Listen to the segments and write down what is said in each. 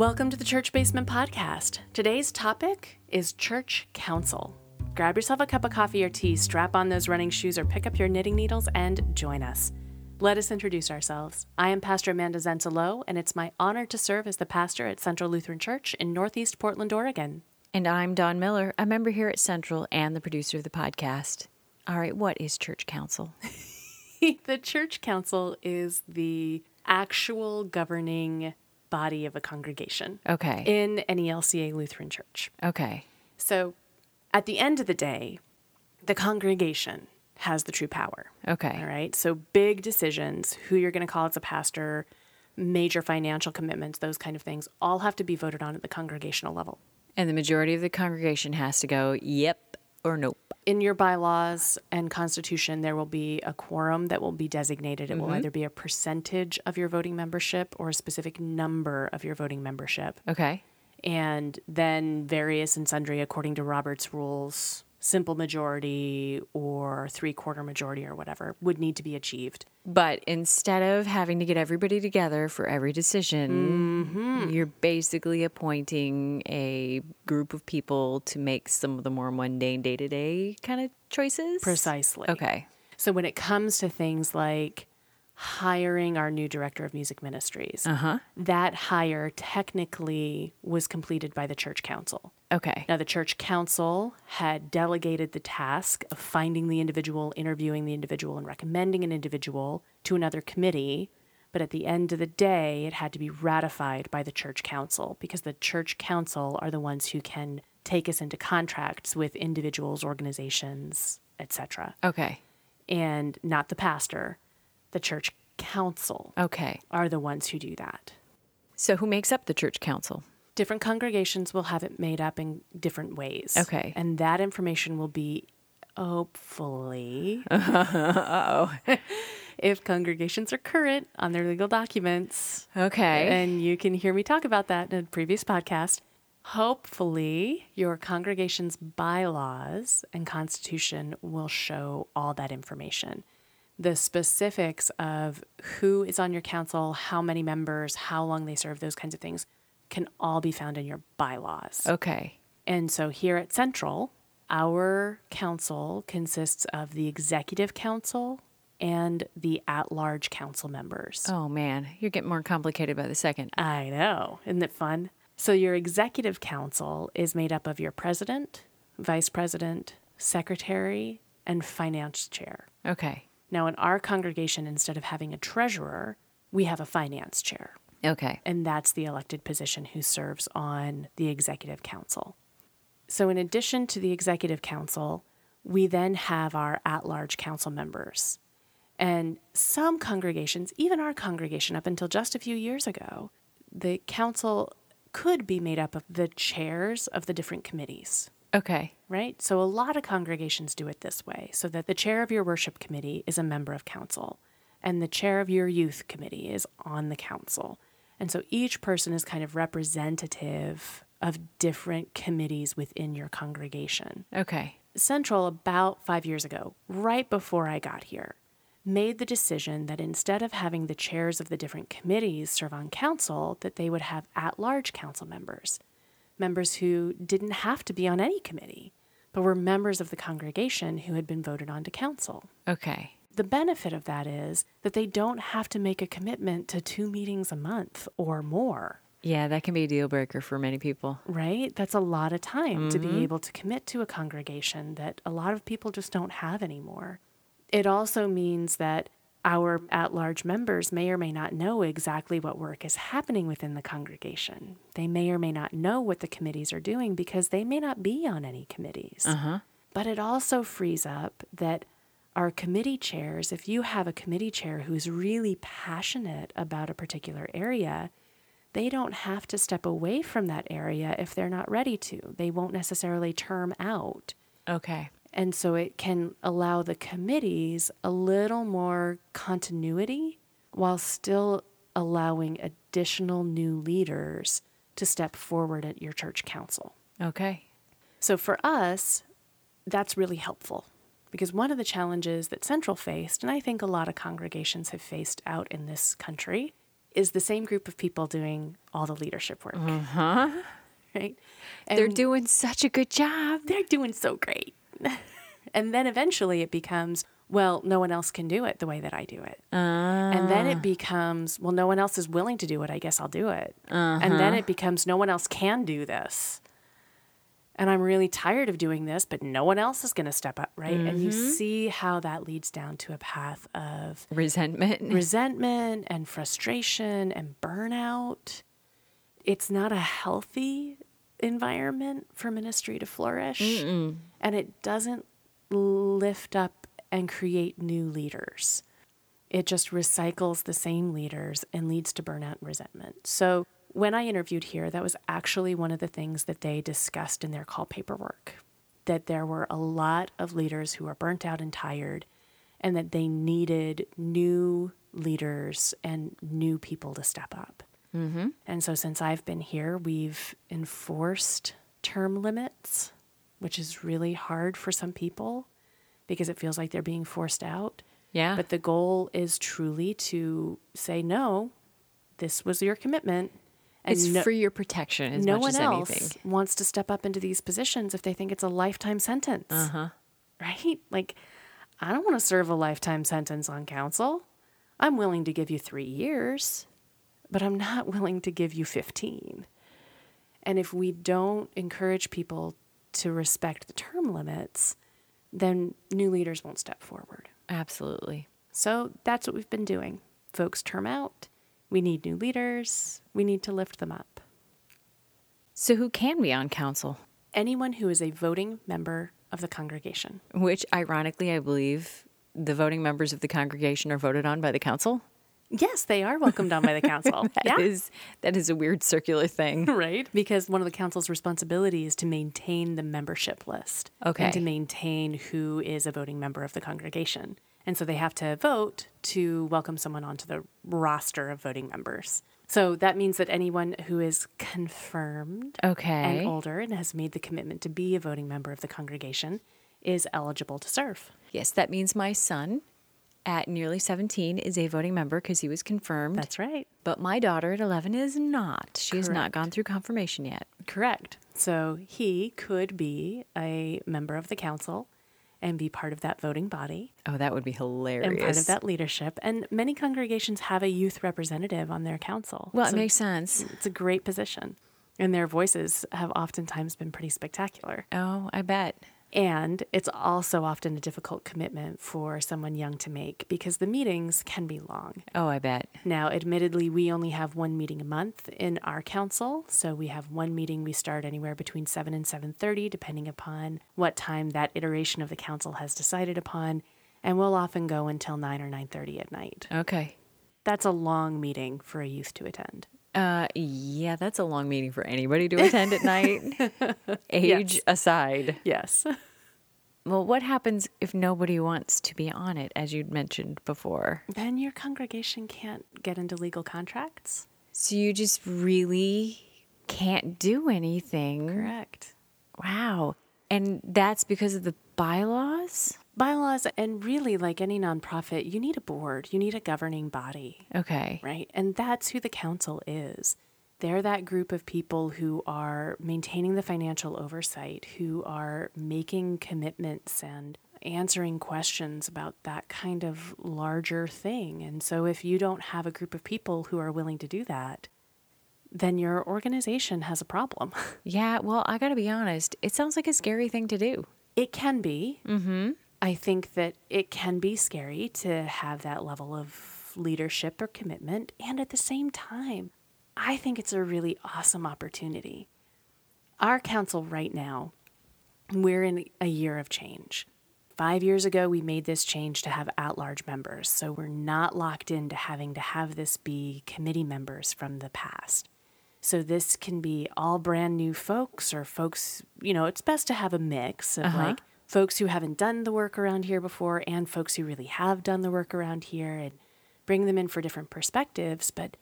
Welcome to the Church Basement Podcast. Today's topic is church council. Grab yourself a cup of coffee or tea, strap on those running shoes, or pick up your knitting needles and join us. Let us introduce ourselves. I am Pastor Amanda Zenzalo, and it's my honor to serve as the pastor at Central Lutheran Church in Northeast Portland, Oregon. And I'm Don Miller, a member here at Central and the producer of the podcast. All right, what is church council? the church council is the actual governing body of a congregation Okay. in an ELCA Lutheran church. okay. So at the end of the day, the congregation has the true power. Okay. All right. So big decisions, who you're going to call as a pastor, major financial commitments, those kind of things, all have to be voted on at the congregational level. And the majority of the congregation has to go, yep or nope. In your bylaws and constitution, there will be a quorum that will be designated. It will mm-hmm. either be a percentage of your voting membership or a specific number of your voting membership. Okay. and then various and sundry according to Robert's rules, simple majority or three quarter majority or whatever would need to be achieved. But instead of having to get everybody together for every decision, mm-hmm. you're basically appointing a group of people to make some of the more mundane day to day kind of choices. Precisely. Okay. So when it comes to things like hiring our new director of music ministries, Uh-huh. that hire technically was completed by the church council. Okay. Now, the church council had delegated the task of finding the individual, interviewing the individual, and recommending an individual to another committee. But at the end of the day, it had to be ratified by the church council because the church council are the ones who can take us into contracts with individuals, organizations, etc. Okay. And not the pastor, the church council Okay. are the ones who do that. So who makes up the church council? different congregations will have it made up in different ways. Okay. And that information will be hopefully oh. if congregations are current on their legal documents. Okay. And you can hear me talk about that in a previous podcast. Hopefully, your congregation's bylaws and constitution will show all that information. The specifics of who is on your council, how many members, how long they serve, those kinds of things can all be found in your bylaws. okay. And so here at Central, our council consists of the executive council and the at large council members. Oh man, you're getting more complicated by the second. I know. Isn't it fun? So, your executive council is made up of your president, vice president, secretary, and finance chair. Okay. Now, in our congregation, instead of having a treasurer, we have a finance chair, Okay. and that's the elected position who serves on the executive council. So, in addition to the executive council, we then have our at large council members. And some congregations, even our congregation up until just a few years ago, the council could be made up of the chairs of the different committees, Okay. right? So a lot of congregations do it this way so that the chair of your worship committee is a member of council and the chair of your youth committee is on the council. And so each person is kind of representative of different committees within your congregation. Okay. Central, about five years ago, right before I got here, made the decision that instead of having the chairs of the different committees serve on council, that they would have at large council members, members who didn't have to be on any committee, but were members of the congregation who had been voted on to council. Okay. The benefit of that is that they don't have to make a commitment to two meetings a month or more. Yeah, that can be a deal breaker for many people. right? That's a lot of time to be mm-hmm. able to commit to a congregation that a lot of people just don't have anymore. It also means that our at large members may or may not know exactly what work is happening within the congregation. They may or may not know what the committees are doing because they may not be on any committees. Uh-huh. But it also frees up that our committee chairs, if you have a committee chair who's really passionate about a particular area, they don't have to step away from that area if they're not ready to. They won't necessarily term out. Okay. And so it can allow the committees a little more continuity while still allowing additional new leaders to step forward at your church council. Okay. So for us, that's really helpful because one of the challenges that Central faced, and I think a lot of congregations have faced out in this country, is the same group of people doing all the leadership work. Uh-huh. Right? They're doing such a good job. they're doing so great. and then eventually it becomes, well, no one else can do it the way that I do it. And then Ah. it becomes, well, no one else is willing to do it. I guess I'll do it. And Uh-huh. then it becomes, no one else can do this. And I'm really tired of doing this, but no one else is going to step up, right? And you Mm-hmm. see how that leads down to a path of Resentment. resentment and frustration and burnout. It's not a healthy environment for ministry to flourish. And it doesn't lift up and create new leaders. It just recycles the same leaders and leads to burnout and resentment. So, when I interviewed here, that was actually one of the things that they discussed in their call paperwork that there were a lot of leaders who were burnt out and tired, and that they needed new leaders and new people to step up. Mm-hmm. And so, since I've been here, we've enforced term limits, which is really hard for some people because it feels like they're being forced out. Yeah. But the goal is truly to say, no, this was your commitment. And it's no, for your protection as no much one as else anything. wants to step up into these positions if they think it's a lifetime sentence. Uh-huh. Right? Like, I don't want to serve a lifetime sentence on council. I'm willing to give you three years, but I'm not willing to give you 15. And if we don't encourage people to respect the term limits, then new leaders won't step forward. Absolutely. So that's what we've been doing. Folks term out. We need new leaders. We need to lift them up. So who can be on council? Anyone who is a voting member of the congregation. Which, ironically, I believe the voting members of the congregation are voted on by the council. Yes, they are welcomed on by the council. Yeah, That is that is a weird circular thing. right. Because one of the council's responsibilities is to maintain the membership list. Okay. And to maintain who is a voting member of the congregation. And so they have to vote to welcome someone onto the roster of voting members. So that means that anyone who is confirmed Okay. and older and has made the commitment to be a voting member of the congregation is eligible to serve. Yes, that means my son at nearly 17 is a voting member because he was confirmed. That's right. but my daughter at 11 is not. She has not gone through confirmation yet. Correct. So he could be a member of the council and be part of that voting body Oh, that would be hilarious. and part of that leadership. And many congregations have a youth representative on their council. Well, it So makes sense. it's a great position. And their voices have oftentimes been pretty spectacular. Oh, I bet. And it's also often a difficult commitment for someone young to make because the meetings can be long. Oh, I bet. Now, admittedly, we only have one meeting a month in our council, so we have one meeting we start anywhere between 7 and 7:30 depending upon what time that iteration of the council has decided upon, and we'll often go until 9 or 9:30 at night. Okay. That's a long meeting for a youth to attend. Uh, yeah, that's a long meeting for anybody to attend at night, age Yes. aside. Yes. Well, what happens if nobody wants to be on it, as you'd mentioned before? then your congregation can't get into legal contracts. So you just really can't do anything. Correct. Wow. And that's because of the bylaws? Bylaws and really like any nonprofit, you need a board, you need a governing body. Okay. right? And that's who the council is. They're that group of people who are maintaining the financial oversight, who are making commitments and answering questions about that kind of larger thing. And so, if you don't have a group of people who are willing to do that, then your organization has a problem. Yeah, well, I got to be honest. It sounds like a scary thing to do. It can be. Mm-hmm. I think that it can be scary to have that level of leadership or commitment. And at the same time, I think it's a really awesome opportunity. Our council right now, we're in a year of change. Five years ago, we made this change to have at large members. So we're not locked into having to have this be committee members from the past. So this can be all brand new folks or folks, you know, it's best to have a mix of uh-huh. like folks who haven't done the work around here before and folks who really have done the work around here and bring them in for different perspectives. But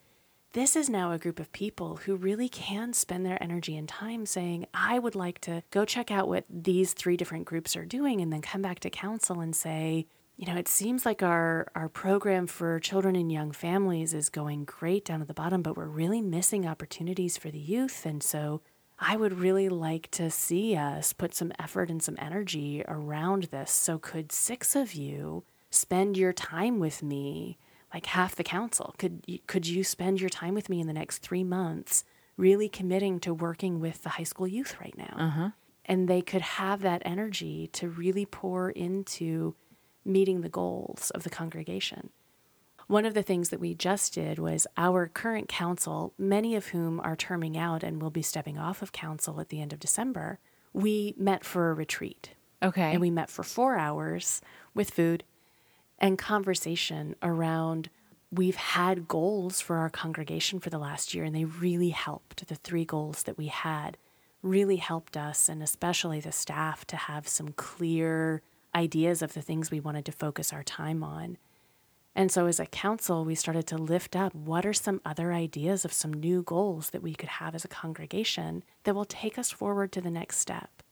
this is now a group of people who really can spend their energy and time saying, I would like to go check out what these three different groups are doing and then come back to council and say, you know, it seems like our, our program for children and young families is going great down at the bottom, but we're really missing opportunities for the youth. And so I would really like to see us put some effort and some energy around this. So, could six of you spend your time with me, like half the council? Could you, could you spend your time with me in the next three months, really committing to working with the high school youth right now? Uh-huh. And they could have that energy to really pour into meeting the goals of the congregation. One of the things that we just did was our current council, many of whom are terming out and will be stepping off of council at the end of December, we met for a retreat. Okay. And we met for four hours with food and conversation around we've had goals for our congregation for the last year, and they really helped. The three goals that we had really helped us, and especially the staff, to have some clear ideas of the things we wanted to focus our time on. And so, as a council, we started to lift up what are some other ideas of some new goals that we could have as a congregation that will take us forward to the next step.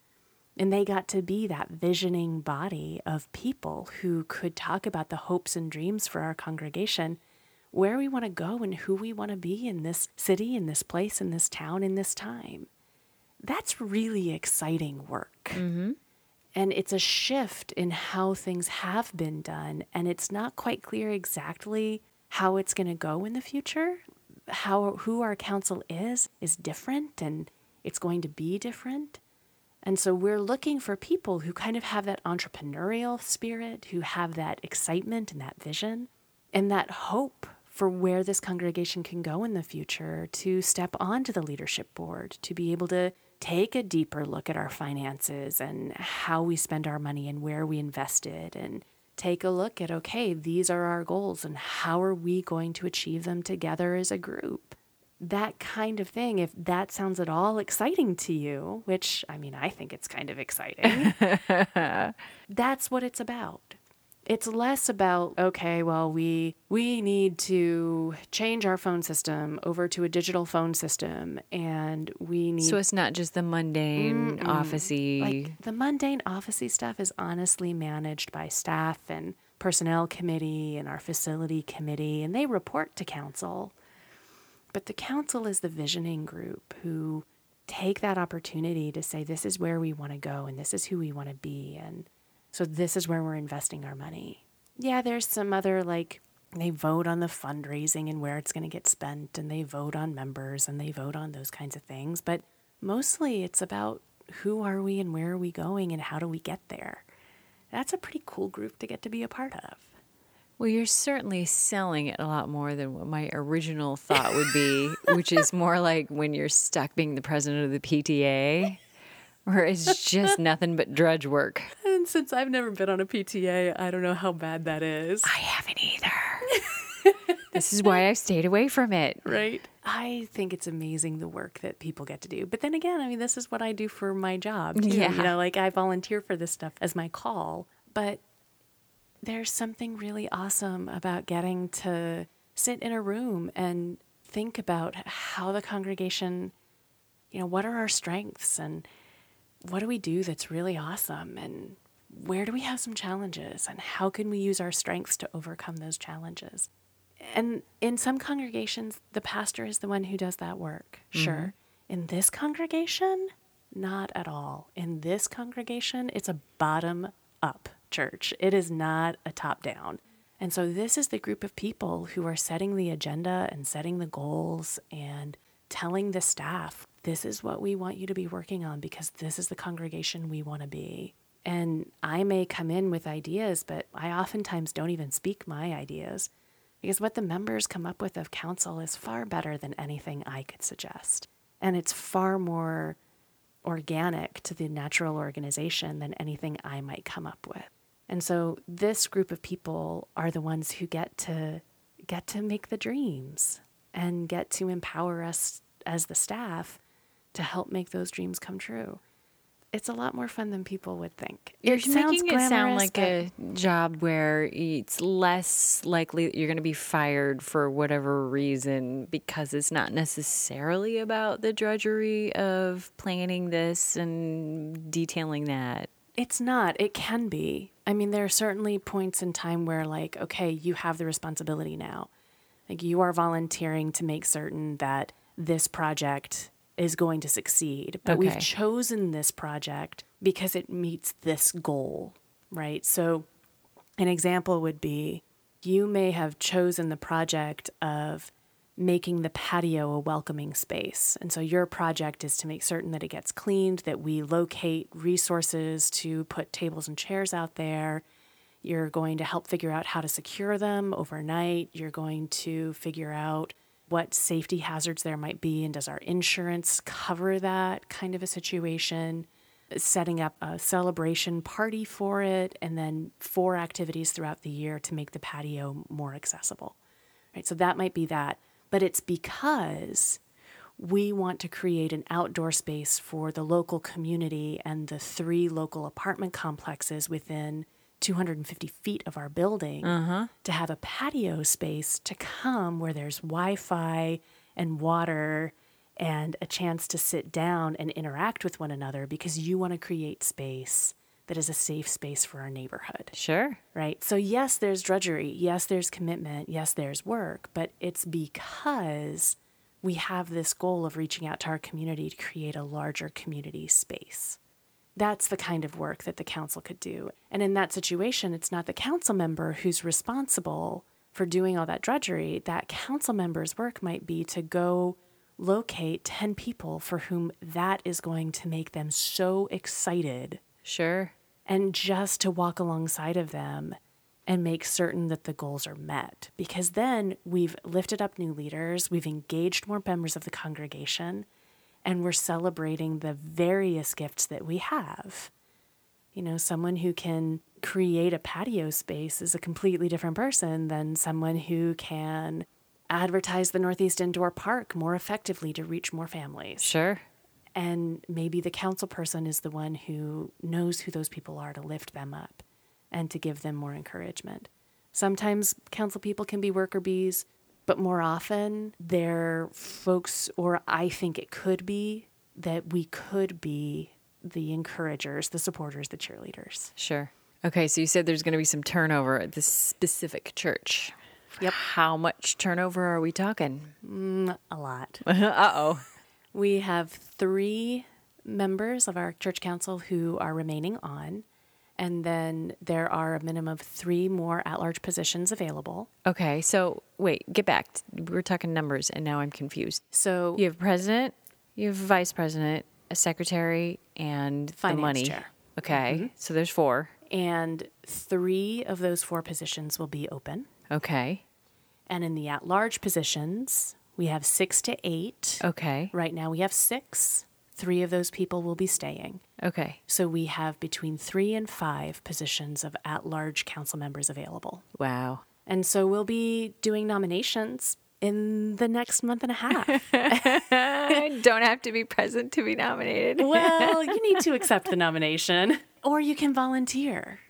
And they got to be that visioning body of people who could talk about the hopes and dreams for our congregation, where we want to go and who we want to be in this city, in this place, in this town, in this time. That's really exciting work. Mm-hmm. And it's a shift in how things have been done. And it's not quite clear exactly how it's going to go in the future. How who our council is is different and it's going to be different. And so we're looking for people who kind of have that entrepreneurial spirit, who have that excitement and that vision and that hope for where this congregation can go in the future to step onto the leadership board, to be able to take a deeper look at our finances and how we spend our money and where we invest it and take a look at okay, these are our goals and how are we going to achieve them together as a group? That kind of thing, if that sounds at all exciting to you, which I mean, I think it's kind of exciting, that's what it's about it's less about okay well we we need to change our phone system over to a digital phone system and we need so it's not just the mundane officey like the mundane officey stuff is honestly managed by staff and personnel committee and our facility committee and they report to council. But the council is the visioning group who take that opportunity to say this is where we want to go and this is who we want to be and so this is where we're investing our money. Yeah, there's some other like they vote on the fundraising and where it's going to get spent and they vote on members and they vote on those kinds of things, but mostly it's about who are we and where are we going and how do we get there. That's a pretty cool group to get to be a part of. Well, you're certainly selling it a lot more than what my original thought would be, which is more like when you're stuck being the president of the PTA, where it's just nothing but drudge work. And since I've never been on a PTA, I don't know how bad that is. I haven't either. this is why I've stayed away from it. Right. I think it's amazing the work that people get to do. But then again, I mean, this is what I do for my job. Too. Yeah. You know, like I volunteer for this stuff as my call. But there's something really awesome about getting to sit in a room and think about how the congregation, you know, what are our strengths and what do we do that's really awesome and where do we have some challenges and how can we use our strengths to overcome those challenges? And in some congregations, the pastor is the one who does that work, mm-hmm. sure. In this congregation, not at all. In this congregation, it's a bottom up church, it is not a top down. And so, this is the group of people who are setting the agenda and setting the goals and telling the staff, this is what we want you to be working on because this is the congregation we want to be. And I may come in with ideas, but I oftentimes don't even speak my ideas because what the members come up with of council is far better than anything I could suggest. And it's far more organic to the natural organization than anything I might come up with. And so this group of people are the ones who get to get to make the dreams and get to empower us as the staff to help make those dreams come true. It's a lot more fun than people would think. You're it sounds making it sound like a job where it's less likely that you're going to be fired for whatever reason because it's not necessarily about the drudgery of planning this and detailing that. It's not. It can be. I mean, there are certainly points in time where, like, okay, you have the responsibility now. Like, you are volunteering to make certain that this project is going to succeed. But we've chosen this project because it meets this goal, right? So, an example would be you may have chosen the project of making the patio a welcoming space. And so your project is to make certain that it gets cleaned, that we locate resources to put tables and chairs out there. You're going to help figure out how to secure them overnight. You're going to figure out what safety hazards there might be and does our insurance cover that kind of a situation setting up a celebration party for it, and then four activities throughout the year to make the patio more accessible. Right? So that might be that. But it's because we want to create an outdoor space for the local community and the three local apartment complexes within 250 feet of our building uh-huh. to have a patio space to come where there's Wi Fi and water and a chance to sit down and interact with one another because you want to create space that is a safe space for our neighborhood Sure. right? So, yes, there's drudgery. Yes, there's commitment. Yes, there's work. But it's because we have this goal of reaching out to our community to create a larger community space. That's the kind of work that the council could do. And in that situation, it's not the council member who's responsible for doing all that drudgery. That council member's work might be to go locate 10 people for whom that is going to make them so excited Sure. and just to walk alongside of them and make certain that the goals are met. Because then we've lifted up new leaders, we've engaged more members of the congregation, and we're celebrating the various gifts that we have. You know, someone who can create a patio space is a completely different person than someone who can advertise the Northeast Indoor Park more effectively to reach more families Sure. and maybe the council person is the one who knows who those people are to lift them up and to give them more encouragement. Sometimes council people can be worker bees, but more often they're folks, or I think it could be that we could be the encouragers, the supporters, the cheerleaders. Sure. Okay, so you said there's going to be some turnover at this specific church. Yep. How much turnover are we talking? A lot. uh oh. We have three members of our church council who are remaining on. And then there are a minimum of three more at large positions available. Okay, so wait, get back. We're talking numbers, and now I'm confused. So, You have president, you have vice president, a secretary, and Finance the money. chair. Mm-hmm. Okay, so there's four. and three of those four positions will be open. Okay, And in the at large positions, we have six to eight. okay, Right now, we have six. Three of those people will be staying. okay. So, we have between three and five positions of at large council members available. Wow. And so we'll be doing nominations in the next month and a half. I don't have to be present to be nominated. well, you need to accept the nomination or you can volunteer.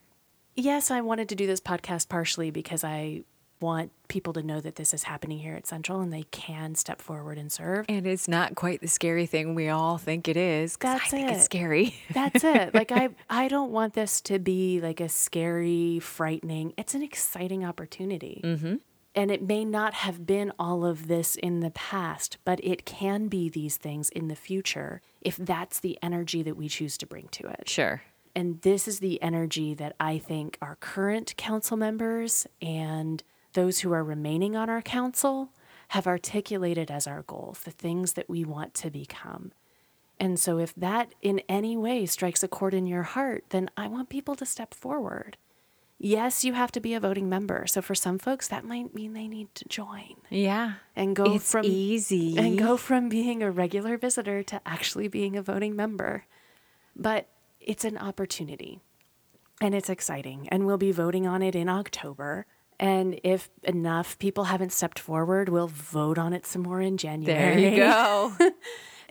Yes, I wanted to do this podcast partially because I want people to know that this is happening here at Central and they can step forward and serve. And it's not quite the scary thing we all think it is. That's I think it. it's scary. That's it. Like I I don't want this to be like a scary, frightening. It's an exciting opportunity. Mm-hmm. And it may not have been all of this in the past, but it can be these things in the future if that's the energy that we choose to bring to it. sure. And this is the energy that I think our current council members and those who are remaining on our council have articulated as our goals, the things that we want to become. And so, if that in any way strikes a chord in your heart, then I want people to step forward. Yes, you have to be a voting member. So, for some folks, that might mean they need to join Yeah. and go It's from easy. and go from being a regular visitor to actually being a voting member. But it's an opportunity and it's exciting. And we'll be voting on it in October. And if enough people haven't stepped forward, we'll vote on it some more in January. There you go.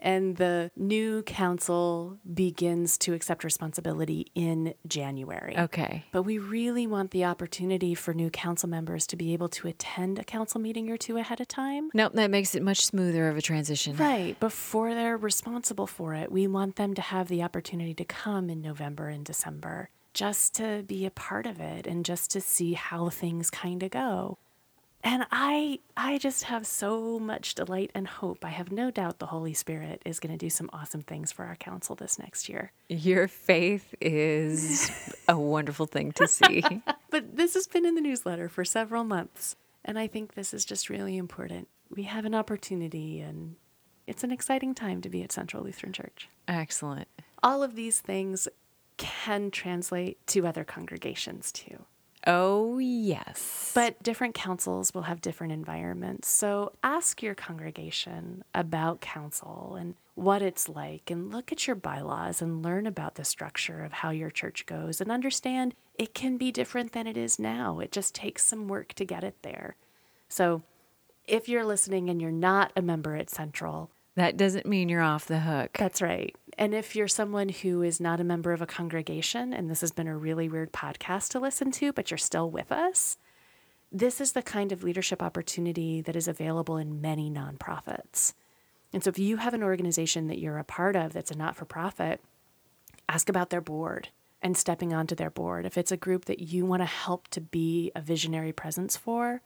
And the new council begins to accept responsibility in January. Okay. But we really want the opportunity for new council members to be able to attend a council meeting or two ahead of time. Nope, that makes it much smoother of a transition. Right. Before they're responsible for it, we want them to have the opportunity to come in November and December just to be a part of it and just to see how things kind of go. And I I just have so much delight and hope. I have no doubt the Holy Spirit is going to do some awesome things for our council this next year. Your faith is a wonderful thing to see. But this has been in the newsletter for several months, and I think this is just really important. We have an opportunity and it's an exciting time to be at Central Lutheran Church. Excellent. All of these things can translate to other congregations too. Oh, yes. But different councils will have different environments. So ask your congregation about council and what it's like, and look at your bylaws and learn about the structure of how your church goes and understand it can be different than it is now. It just takes some work to get it there. So if you're listening and you're not a member at Central, that doesn't mean you're off the hook. that's right. And if you're someone who is not a member of a congregation, and this has been a really weird podcast to listen to, but you're still with us, this is the kind of leadership opportunity that is available in many nonprofits. And so if you have an organization that you're a part of that's a not for profit, ask about their board and stepping onto their board. If it's a group that you want to help to be a visionary presence for,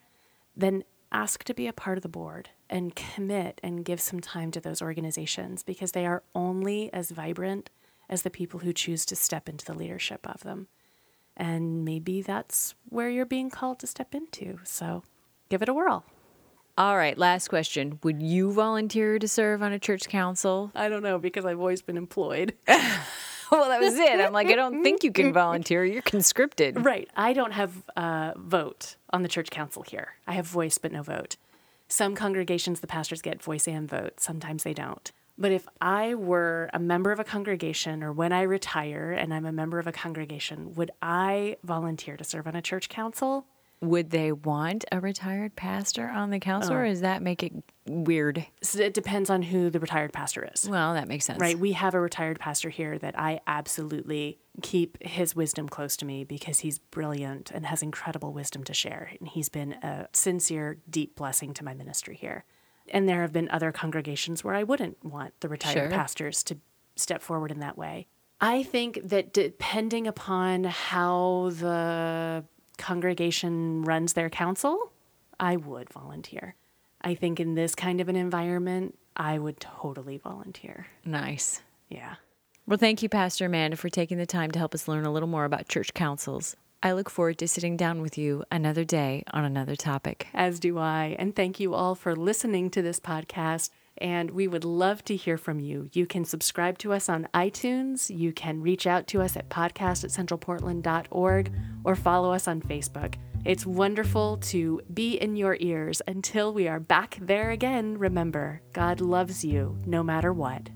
then ask to be a part of the board and commit and give some time to those organizations because they are only as vibrant as the people who choose to step into the leadership of them. And maybe that's where you're being called to step into. So give it a whirl. All right, last question. Would you volunteer to serve on a church council? I don't know because I've always been employed. well, that was it. I'm like, I don't think you can volunteer. You're conscripted. right. I don't have a vote on the church council here. I have voice but no vote. Some congregations, the pastors get voice and vote. Sometimes they don't. But if I were a member of a congregation or when I retire and I'm a member of a congregation, would I volunteer to serve on a church council? Would they want a retired pastor on the council, or uh. does that make it weird? So it depends on who the retired pastor is. Well, that makes sense. Right. We have a retired pastor here that I absolutely keep his wisdom close to me because he's brilliant and has incredible wisdom to share. And he's been a sincere, deep blessing to my ministry here. And there have been other congregations where I wouldn't want the retired Sure. pastors to step forward in that way. I think that depending upon how the congregation runs their council, I would volunteer. I think in this kind of an environment, I would totally volunteer. Nice. Yeah. Well, thank you, Pastor Amanda, for taking the time to help us learn a little more about church councils. I look forward to sitting down with you another day on another topic. As do I. And thank you all for listening to this podcast. And we would love to hear from you. You can subscribe to us on iTunes. You can reach out to us at podcast at centralportland.org or follow us on Facebook. It's wonderful to be in your ears until we are back there again. Remember, God loves you no matter what.